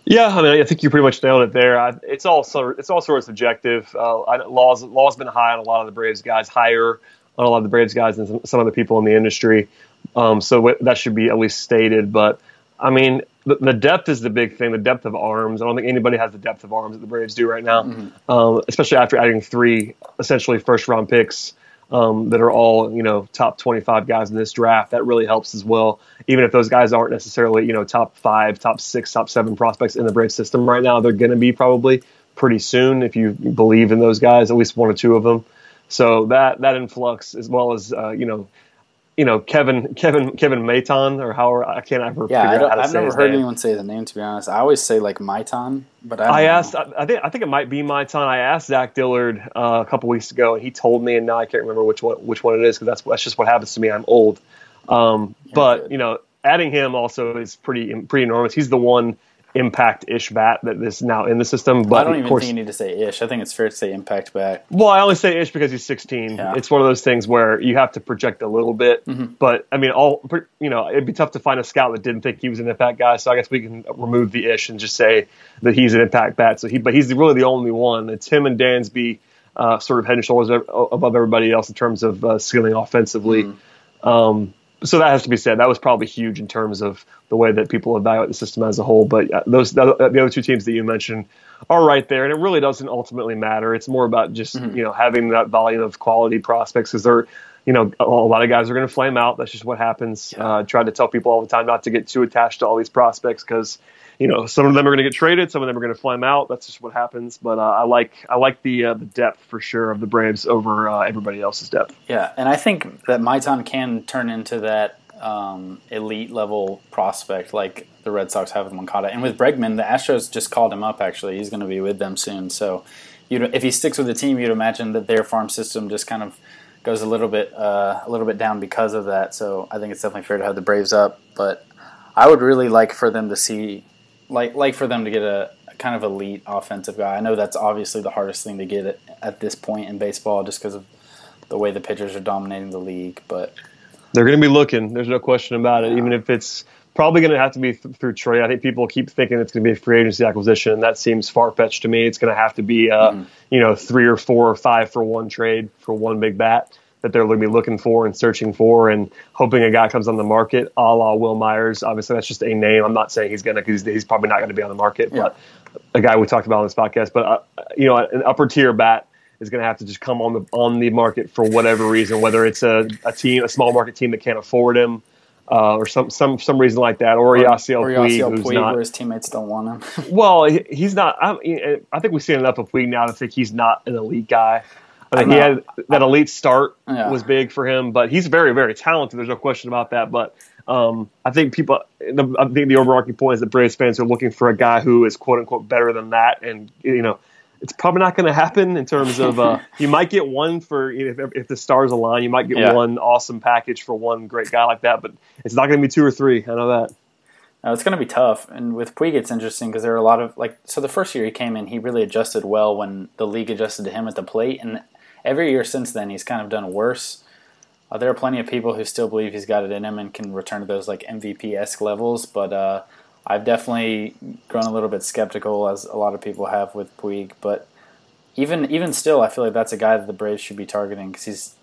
Yeah, I mean, I think you pretty much nailed it there. I, it's all sort, it's all sort of subjective. Uh, I, Law's Law's been high on a lot of the Braves guys, higher on a lot of the Braves guys than some, some of the people in the industry. Um, so w- that should be at least stated. But I mean, the, the, depth is the big thing. The depth of arms. I don't think anybody has the depth of arms that the Braves do right now, mm-hmm. um, especially after adding three essentially first round picks um, that are all you know top 25 guys in this draft. That really helps as well. Even if those guys aren't necessarily you know top five, top six, top seven prospects in the Brave system right now, they're going to be probably pretty soon if you believe in those guys, at least one or two of them. So that that influx, as well as uh, you know, you know Kevin Kevin Kevin Maitan or how I can't ever yeah figure out how to have say never heard name. anyone say the name to be honest. I always say like Maitan, but I, I asked. I, I think. I think it might be my time. I asked Zach Dillard uh, a couple weeks ago, and he told me, and now I can't remember which one which one it is because that's that's just what happens to me. I'm old. Um, but good. you know, adding him also is pretty pretty enormous. He's the one impact ish bat that is now in the system. But I don't even course, think you need to say ish. I think it's fair to say impact bat. well, I only say ish because he's 16. Yeah. It's one of those things where you have to project a little bit. Mm-hmm. But I mean, all you know, it'd be tough to find a scout that didn't think he was an impact guy. So I guess we can remove the ish and just say that he's an impact bat. So he, but he's really the only one. It's him and Dansby, uh, sort of head and shoulders above everybody else in terms of uh, skilling offensively. Mm-hmm. Um, so that has to be said. That was probably huge in terms of the way that people evaluate the system as a whole. But uh, those the, the other two teams that you mentioned are right there, and it really doesn't ultimately matter. It's more about just Mm-hmm. you know having that volume of quality prospects because they're you know a, a lot of guys are going to flame out. That's just what happens. Uh, try to tell people all the time not to get too attached to all these prospects because you know some of them are going to get traded, some of them are going to flame out. That's just what happens. But uh, I like I like the uh, the depth for sure of the Braves over uh, everybody else's depth. Yeah, and I think that Maitan can turn into that um, elite level prospect like the Red Sox have with Moncada. And with Bregman, the Astros just called him up. Actually, he's going to be with them soon. So, you'd, if he sticks with the team, you'd imagine that their farm system just kind of goes a little bit uh, a little bit down because of that. So, I think it's definitely fair to have the Braves up. But I would really like for them to see, like like for them to get a, kind of elite offensive guy. I know that's obviously the hardest thing to get at, at this point in baseball, just because of the way the pitchers are dominating the league. But They're going to be looking. There's no question about it. Even if it's probably going to have to be th- through trade. I think people keep thinking it's going to be a free agency acquisition. That seems far fetched to me. It's going to have to be, uh, you know, three or four or five for one trade for one big bat that they're going to be looking for and searching for and hoping a guy comes on the market, a la Wil Myers. Obviously, that's just a name. I'm not saying he's going to because he's probably not going to be on the market, Yeah. but a guy we talked about on this podcast. But uh, you know, an upper tier bat is going to have to just come on the on the market for whatever reason, whether it's a, a team, a small market team that can't afford him, uh, or some some some reason like that, or, Yasiel or Puig, Yasiel who's Puig, not. where his teammates don't want him. *laughs* Well, he- he's not. I, I think we've seen enough of Puig now to think he's not an elite guy. I think I he had that elite start Yeah. was big for him, but he's very, very talented. There's no question about that. But um, I think people, the, I think the overarching point is that Braves fans are looking for a guy who is quote unquote better than that, and you know. It's probably not going to happen in terms of uh, *laughs* you might get one for you know, if, if the stars align, you might get Yeah. one awesome package for one great guy like that, but it's not going to be two or three. I know that. No, it's going to be tough. And with Puig, it's interesting because there are a lot of like. So the first year he came in, he really adjusted well when the league adjusted to him at the plate, and every year since then he's kind of done worse. Uh, there are plenty of people who still believe he's got it in him and can return to those like MVP esque levels, but uh, I've definitely grown a little bit skeptical, as a lot of people have with Puig. But even even still, I feel like that's a guy that the Braves should be targeting because he's.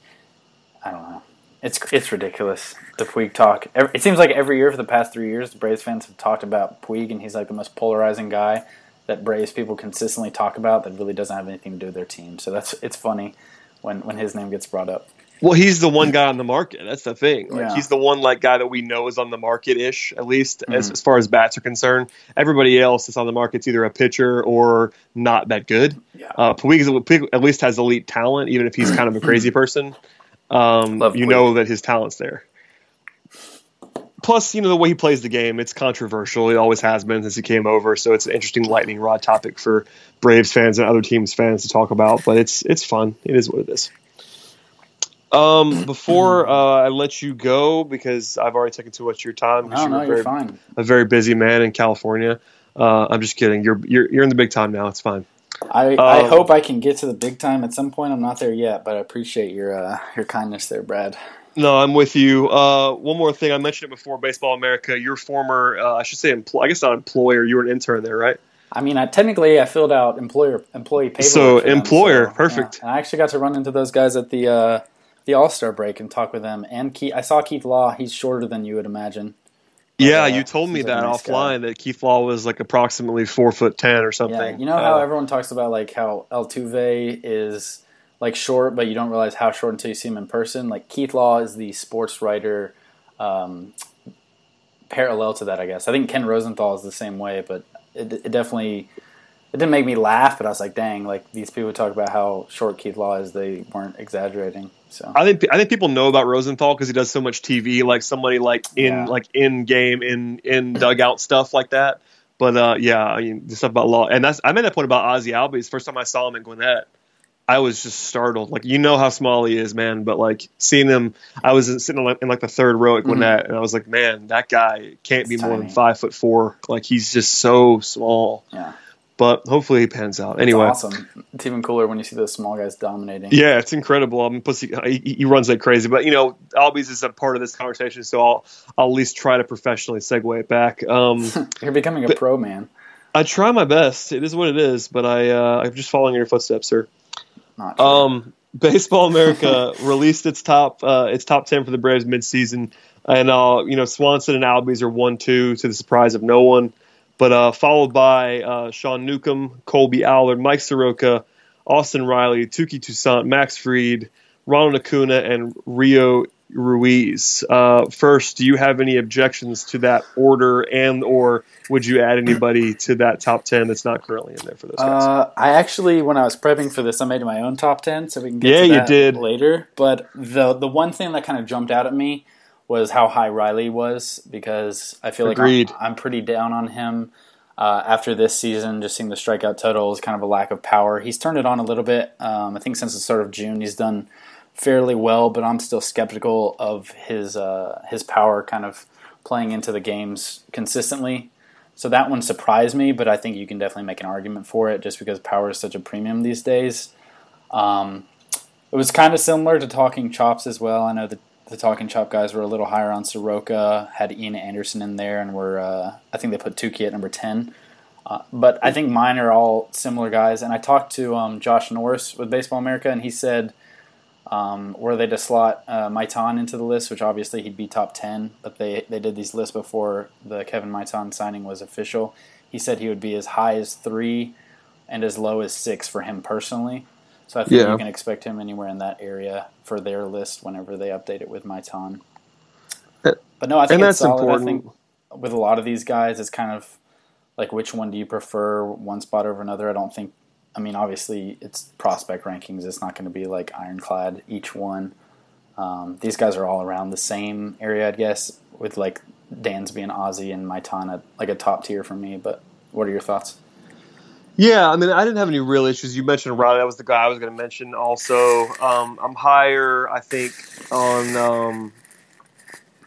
I don't know. It's it's ridiculous the Puig talk. It seems like every year for the past three years, the Braves fans have talked about Puig, and he's like the most polarizing guy that Braves people consistently talk about that really doesn't have anything to do with their team. So that's it's funny when when his name gets brought up. Well, he's the one guy on the market. That's the thing. Like Yeah. he's the one like guy that we know is on the market ish, at least Mm-hmm. as, as far as bats are concerned. Everybody else that's on the market's either a pitcher or not that good. Yeah. Uh, Puig, at least has elite talent, even if he's kind of a crazy *clears throat* person. Um, you Puig. know that his talent's there. Plus, you know the way he plays the game, it's controversial. It always has been since he came over. So it's an interesting lightning rod topic for Braves fans and other teams fans to talk about. But it's it's fun. It is what it is. Um, *clears throat* before uh, I let you go, because I've already taken too much of your time. No, you no, you're very- fine. A very busy man in California. Uh, I'm just kidding. You're you're you're in the big time now. It's fine. I, I Um, hope I can get to the big time at some point. I'm not there yet, but I appreciate your uh, your kindness there, Brad. No, I'm with you. Uh, one more thing. I mentioned it before. Baseball America. Your former, uh, I should say, empl- I guess not employer. You were an intern there, right? I mean, I, technically, I filled out employer employee paperwork. So, them, employer, so, perfect. yeah. I actually got to run into those guys at the uh, the All Star break and talk with them. And Keith, I saw Keith Law. He's shorter than you would imagine. Yeah, uh, you told me that nice guy. offline that Keith Law was like approximately four foot ten or something. Yeah, you know how Uh, everyone talks about like how Altuve is like short, but you don't realize how short until you see him in person. Like Keith Law is the sports writer um, parallel to that, I guess. I think Ken Rosenthal is the same way, but it, it definitely it didn't make me laugh. But I was like, dang, like these people talk about how short Keith Law is. They weren't exaggerating. So I think I think people know about Rosenthal because he does so much TV, like somebody like in Yeah. like in game in in dugout stuff like that. But uh, yeah, I mean the stuff about law, and that's I made that point about Ozzie Albies. First time I saw him in Gwinnett, I was just startled. Like you know how small he is, man. But like seeing him, I was in- sitting in like, in like the third row at Gwinnett, and I was like, man, that guy can't be It's more than five foot four. Like he's just so small. yeah, But hopefully he pans out. Anyway, awesome. It's even cooler when you see those small guys dominating. Yeah, it's incredible. I mean, plus he, he, he runs like crazy. But you know, Albies is a part of this conversation, so I'll I'll at least try to professionally segue it back. Um, *laughs* You're becoming a pro man. I try my best. It is what it is, but I uh, I'm just following in your footsteps, sir. Not true. Um, Baseball America *laughs* released its top uh, its top ten for the Braves midseason, and uh, you know Swanson and Albies are one two to the surprise of no one, but uh, followed by uh, Sean Newcomb, Colby Allard, Mike Soroka, Austin Riley, Touki Toussaint, Max Fried, Ronald Acuna, and Rio Ruiz. Uh, first, do you have any objections to that order, and or would you add anybody to that top ten that's not currently in there for those guys? Uh, I actually, when I was prepping for this, I made my own top ten, so we can get Yeah, to you did. later. But the the one thing that kind of jumped out at me was how high Riley was because I feel like I'm, I'm pretty down on him uh, after this season. Just seeing the strikeout total is kind of a lack of power. He's turned it on a little bit. Um, I think since the start of June, he's done fairly well, but I'm still skeptical of his uh, his power kind of playing into the games consistently. So that one surprised me, but I think you can definitely make an argument for it just because power is such a premium these days. Um, it was kind of similar to Talking Chops as well. I know the, the Talking Chop guys were a little higher on Soroka, had Ian Anderson in there, and were uh, I think they put Touki at number ten. Uh, but I think mine are all similar guys. And I talked to um, Josh Norris with Baseball America, and he said um, were they to slot uh, Maitan into the list, which obviously he'd be top 10, but they, they did these lists before the Kevin Maitan signing was official. He said he would be as high as three and as low as six for him personally. So I think Yeah. you can expect him anywhere in that area for their list whenever they update it with Maitan. Uh, But no, I think it's that's solid. important. I think with a lot of these guys, it's kind of like which one do you prefer, one spot over another? I don't think. I mean, obviously, it's prospect rankings. It's not going to be like ironclad each one. Um, these guys are all around the same area, I guess, with like Dansby and Ozzie and Maitan at like a top tier for me. But what are your thoughts? Yeah, I mean, I didn't have any real issues. You mentioned Riley; that was the guy I was going to mention. Also, um, I'm higher, I think, on um,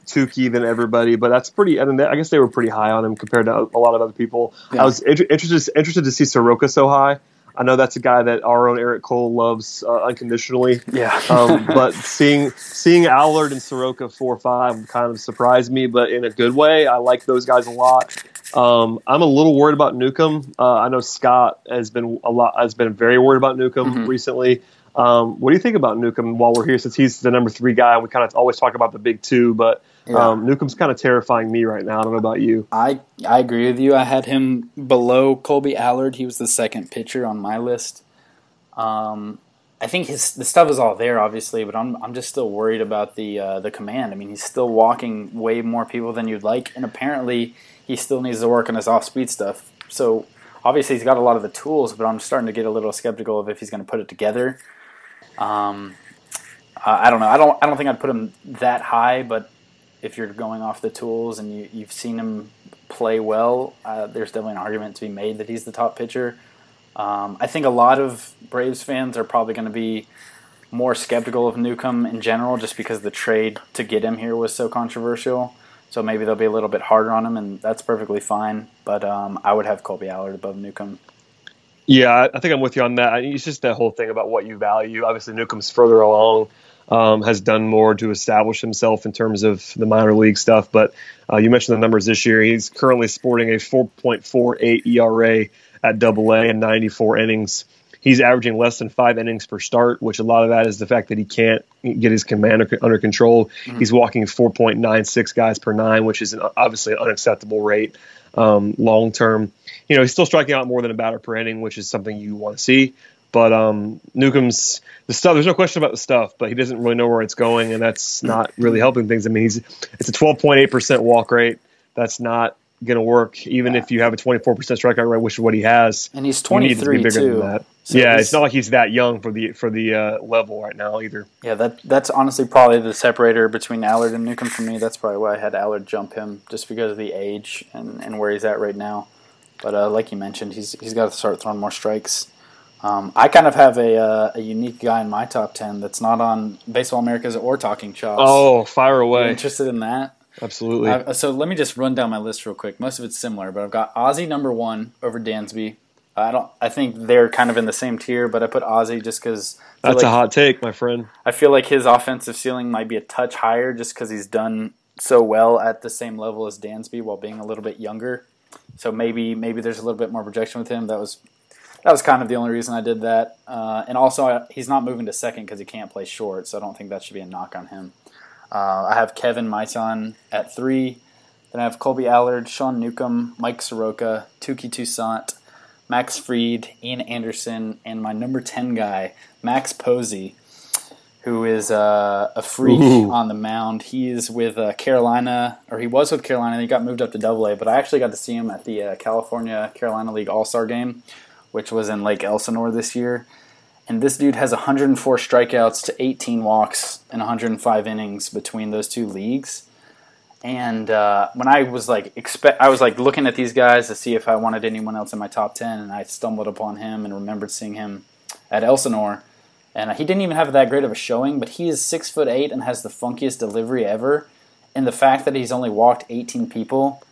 Touki than everybody, but that's pretty. I mean, I guess they were pretty high on him compared to a lot of other people. Yeah. I was inter- interested interested to see Soroka so high. I know that's a guy that our own Eric Cole loves uh, unconditionally. Yeah, *laughs* Um, but seeing seeing Allard and Soroka four five kind of surprised me, but in a good way. I like those guys a lot. Um, I'm a little worried about Newcomb. Uh, I know Scott has been a lot has been very worried about Newcomb Mhm. recently. Um, what do you think about Newcomb while we're here? Since he's the number three guy, we kind of always talk about the big two, but Yeah. um, Newcomb's kind of terrifying me right now. I don't know about you. I I agree with you. I had him below Colby Allard. He was the second pitcher on my list. Um, I think his the stuff is all there, obviously, but I'm I'm just still worried about the uh, the command. I mean, he's still walking way more people than you'd like, and apparently he still needs to work on his off speed stuff. So obviously he's got a lot of the tools, but I'm starting to get a little skeptical of if he's going to put it together. Um, I don't know. I don't I don't think I'd put him that high, but if you're going off the tools and you, you've seen him play well, uh, there's definitely an argument to be made that he's the top pitcher. Um, I think a lot of Braves fans are probably going to be more skeptical of Newcomb in general, just because the trade to get him here was so controversial. So maybe they'll be a little bit harder on him, and that's perfectly fine. But um, I would have Colby Allard above Newcomb. Yeah, I- think I'm with you on that. It's just that whole thing about what you value. Obviously, Newcomb's further along, um, has done more to establish himself in terms of the minor league stuff. But uh, you mentioned the numbers this year. He's currently sporting a 4.48 ERA at Double A in 94 innings. He's averaging less than five innings per start, which a lot of that is the fact that he can't get his command under- control. He's walking 4.96 guys per nine, which is an, obviously an unacceptable rate um, long term. You know, he's still striking out more than a batter per inning, which is something you want to see. But um, Newcomb's the stuff. There's no question about the stuff, but he doesn't really know where it's going, and that's not really helping things. I mean, he's it's a 12.8 percent walk rate. That's not going to work, even yeah. if you have a 24% strikeout rate, which is what he has. And he's 23 to too. So yeah, it's not like he's that young for the for the uh, level right now either. Yeah, that that's honestly probably the separator between Allard and Newcomb for me. That's probably why I had Allard jump him, just because of the age and, and where he's at right now. But uh, like you mentioned, he's he's got to start throwing more strikes. Um, I kind of have a, uh, a unique guy in my top ten that's not on Baseball Americas or Talking Chops. Oh, fire away! Interested in that? Absolutely. I, so let me just run down my list real quick. Most of it's similar, but I've got Ozzie number one over Dansby. I don't. I think they're kind of in the same tier, but I put Ozzie just because that's like, a hot take, my friend. I feel like his offensive ceiling might be a touch higher just because he's done so well at the same level as Dansby while being a little bit younger. So maybe maybe there's a little bit more projection with him. That was that was kind of the only reason I did that. Uh, and also, I, he's not moving to second because he can't play short, so I don't think that should be a knock on him. Uh, I have Kevin Maitan at three. Then I have Colby Allard, Sean Newcomb, Mike Soroka, Touki Toussaint, Max Fried, Ian Anderson, and my number 10 guy, Max Povse, who is uh, a freak Ooh. on the mound. He is with uh, Carolina, or he was with Carolina, and he got moved up to Double A. But I actually got to see him at the uh, California Carolina League All Star game, which was in Lake Elsinore this year. And this dude has 104 strikeouts to 18 walks and 105 innings between those two leagues. And uh, when I was like expect, I was like looking at these guys to see if I wanted anyone else in my top ten, and I stumbled upon him and remembered seeing him at Elsinore. And he didn't even have that great of a showing, but he is six foot eight and has the funkiest delivery ever. And the fact that he's only walked 18 people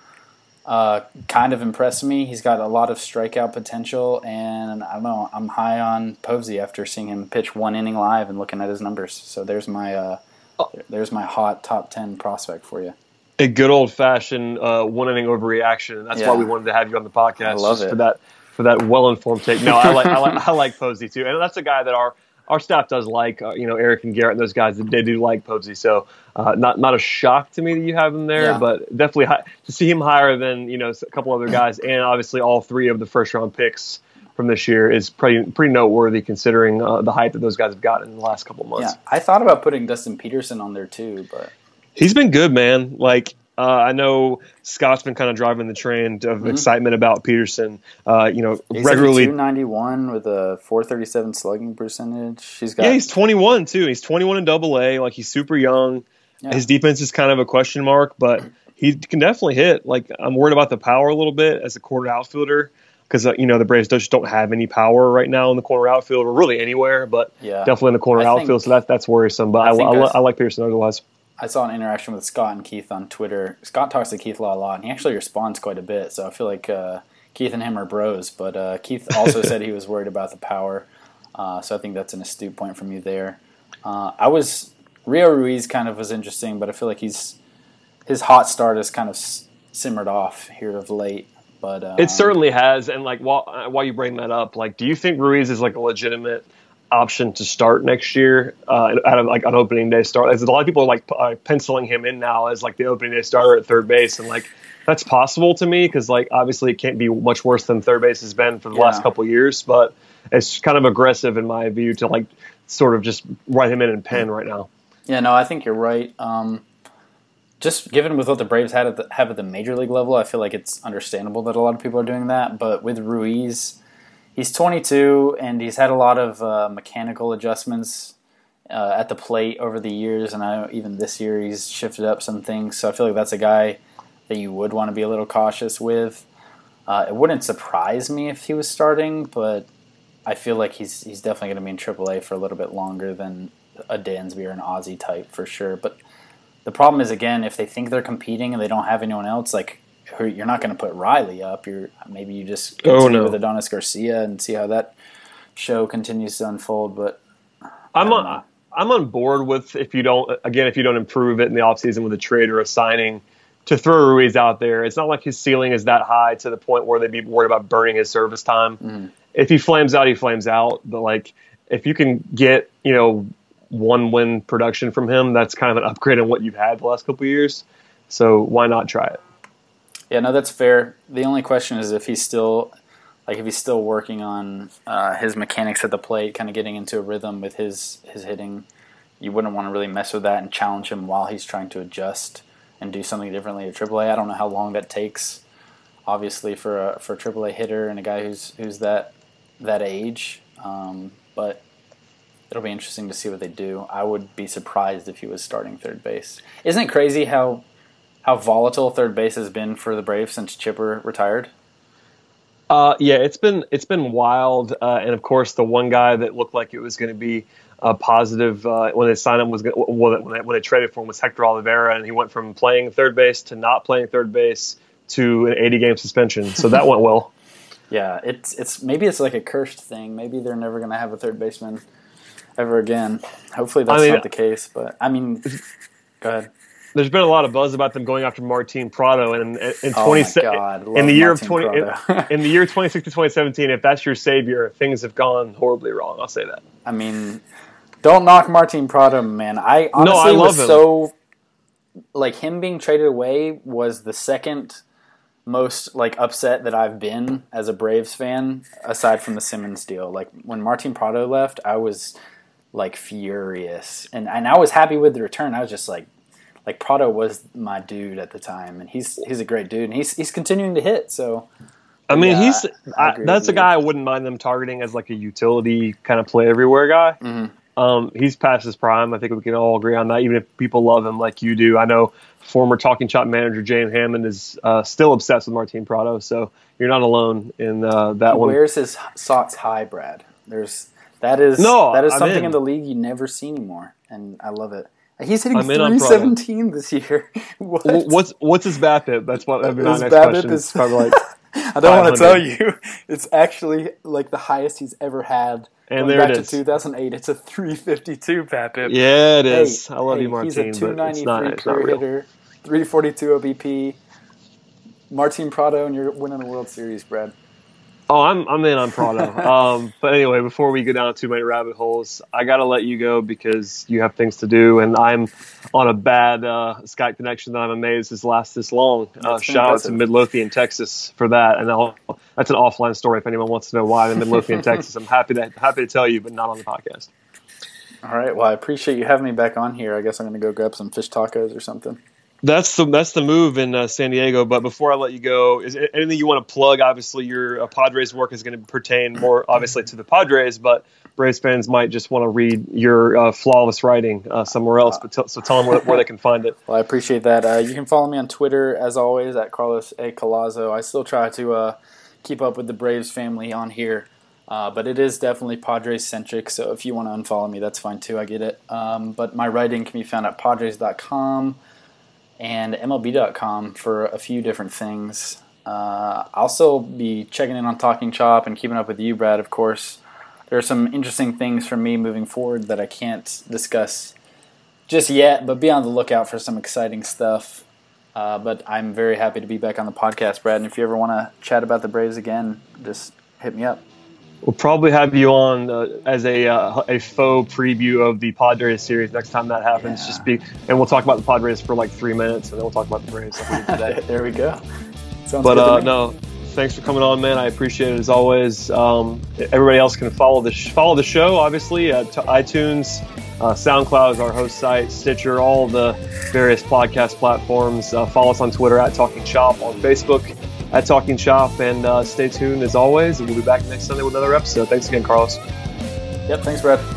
uh, kind of impressed me. He's got a lot of strikeout potential, and I don't know. I'm high on Povse after seeing him pitch one inning live and looking at his numbers. So there's my uh, oh. there's my hot top ten prospect for you a good old fashioned uh, one inning overreaction. That's yeah. why we wanted to have you on the podcast. I love it. for that for that well informed take. No, I like I like *laughs* I like Povse too, and that's a guy that our our staff does like. Uh, you know, Eric and Garrett and those guys they do like Povse. So uh, not not a shock to me that you have him there, yeah. but definitely high, to see him higher than you know a couple other guys, and obviously all three of the first round picks from this year is pretty pretty noteworthy considering uh, the hype that those guys have gotten in the last couple months. Yeah, I thought about putting Dustin Peterson on there too, but He's been good, man. Like uh, I know Scott's been kind of driving the train of mm-hmm. excitement about Peterson. Uh, you know, he's regularly two ninety one with a four thirty seven slugging percentage. He's got yeah, he's twenty one too. He's twenty one in Double A. Like he's super young. Yeah. His defense is kind of a question mark, but he can definitely hit. Like I'm worried about the power a little bit as a corner outfielder because uh, you know the Braves just don't have any power right now in the corner outfield or really anywhere, but yeah. definitely in the corner I outfield. Think, so that that's worrisome. But I, I, I, I like Peterson otherwise. I saw an interaction with Scott and Keith on Twitter. Scott talks to Keith a lot, a lot and he actually responds quite a bit. So I feel like uh, Keith and him are bros. But uh, Keith also said he was worried about the power. Uh, so I think that's an astute point from you there. Uh, I was Rio Ruiz kind of was interesting, but I feel like he's his hot start has kind of simmered off here of late. But um, it certainly has. And like while uh, while you bring that up, like, do you think Ruiz is like a legitimate? Option to start next year uh, at a, like an opening day start. A lot of people are like uh, penciling him in now as like the opening day starter at third base, and like that's possible to me because like obviously it can't be much worse than third base has been for the yeah. last couple years, but it's kind of aggressive in my view to like sort of just write him in and pen right now. Yeah, no, I think you're right. Um, just given with what the Braves had at the, have at the major league level, I feel like it's understandable that a lot of people are doing that. But with Ruiz he's 22 and he's had a lot of uh, mechanical adjustments uh, at the plate over the years, and I even this year he's shifted up some things. So I feel like that's a guy that you would want to be a little cautious with. Uh, it wouldn't surprise me if he was starting, but I feel like he's he's definitely going to be in AAA for a little bit longer than a Dansby or an Ozzie type for sure. But the problem is again, if they think they're competing and they don't have anyone else, like you're not going to put Riley up. You're maybe you just oh, continue oh, no. with Adonis Garcia and see how that show continues to unfold. But I'm on, I'm on board with if you don't again if you don't improve it in the offseason with a trade or a signing to throw Ruiz out there. It's not like his ceiling is that high to the point where they'd be worried about burning his service time. Mm-hmm. If he flames out, he flames out. But like if you can get you know one win production from him, that's kind of an upgrade on what you've had the last couple years. So why not try it? Yeah, no, that's fair. The only question is if he's still like if he's still working on uh, his mechanics at the plate, kind of getting into a rhythm with his his hitting. You wouldn't want to really mess with that and challenge him while he's trying to adjust and do something differently at AAA. I don't know how long that takes. obviously for a for a AAA hitter and a guy who's who's that that age. Um, but it'll be interesting to see what they do. I would be surprised if he was starting third base. Isn't it crazy how how volatile third base has been for the Braves since Chipper retired? Uh, yeah, it's been it's been wild, uh, and of course, the one guy that looked like it was going to be a positive uh, when they signed him was gonna, when they, when they traded for him was Hector Olivera, and he went from playing third base to not playing third base to an 80 game suspension. So that went well. *laughs* Yeah, it's it's maybe it's like a cursed thing. Maybe they're never going to have a third baseman ever again. Hopefully that's I mean, not the case. But I mean, *laughs* go ahead. There's been a lot of buzz about them going after Martin Prado, and in, in, 20, in the year Martin of 20 in, in, the year *laughs* 2016 to 2017, if that's your savior, things have gone horribly wrong. I'll say that. I mean, don't knock Martin Prado, man. I honestly no, I was him. so like him being traded away was the second most like upset that I've been as a Braves fan, aside from the Simmons deal. Like when Martin Prado left, I was like furious, and and I was happy with the return. I was just like, like Prado was my dude at the time, and he's he's a great dude, and he's he's continuing to hit. So, I mean, yeah, he's I, that's a guy I wouldn't mind them targeting as like a utility kind of play everywhere guy. Mm-hmm. Um, he's past his prime. I think we can all agree on that. Even if people love him like you do, I know former Talking Chop manager James Hammond is uh, still obsessed with Martin Prado. So you're not alone in uh, that he one. Where's his socks high, Brad? There's that is no, that is I'm something in. in. the league you never see anymore, and I love it. He's hitting three seventeen this year. *laughs* what? What's what's his BABIP? That's what I mean, his next BABIP question. is probably like. *laughs* I don't want to tell you. *laughs* It's actually like the highest he's ever had and there back it is. to 2008, it's a 352 BABIP. Yeah, it is. Hey, I love hey, you, Martin. He's a 293 but career hitter, 342 OBP. Martin Prado, and you're winning the World Series, Brad. Oh, I'm I'm in on Prado. *laughs* um, but anyway, before we go down too many rabbit holes, I got to let you go because you have things to do, and I'm on a bad uh, Skype connection that I'm amazed has lasted this long. Uh, shout out to Midlothian, Texas, for that, and I'll, that's an offline story if anyone wants to know why I'm in Midlothian, *laughs* Texas. I'm happy to happy to tell you, but not on the podcast. All right. Well, I appreciate you having me back on here. I guess I'm going to go grab some fish tacos or something that's the that's the move in uh, San Diego. But before I let you go, is anything you want to plug? Obviously, your uh, Padres work is going to pertain more obviously to the Padres, but Braves fans might just want to read your uh, flawless writing uh, somewhere else. But t- so tell them where, where, they can find it. Well, I appreciate that. Uh, you can follow me on Twitter as always at Carlos A Collazo. I still try to uh, keep up with the Braves family on here. but it is definitely Padres centric, so if you want to unfollow me, that's fine too. I get it. Um, but my writing can be found at Padres.com and MLB.com for a few different things. Uh, I'll still be checking in on Talking Chop and keeping up with you, Brad, of course. There are some interesting things for me moving forward that I can't discuss just yet, but be on the lookout for some exciting stuff. Uh, but I'm very happy to be back on the podcast, Brad. And if you ever want to chat about the Braves again, just hit me up. We'll probably have you on uh, as a uh, a faux preview of the Padres series next time that happens. Yeah. Just be, and we'll talk about the Padres for like three minutes, and then we'll talk about the Braves. *laughs* there we go. Sounds but uh, no, thanks for coming on, man. I appreciate it as always. Um, everybody else can follow the sh- follow the show, obviously, at iTunes, uh, SoundCloud is our host site, Stitcher, all the various podcast platforms. Uh, follow us on Twitter at Talking Chop, on Facebook at Talking Chop. and uh, stay tuned as always. We'll be back next Sunday with another episode. Thanks again, Carlos. Yep, thanks, Brad.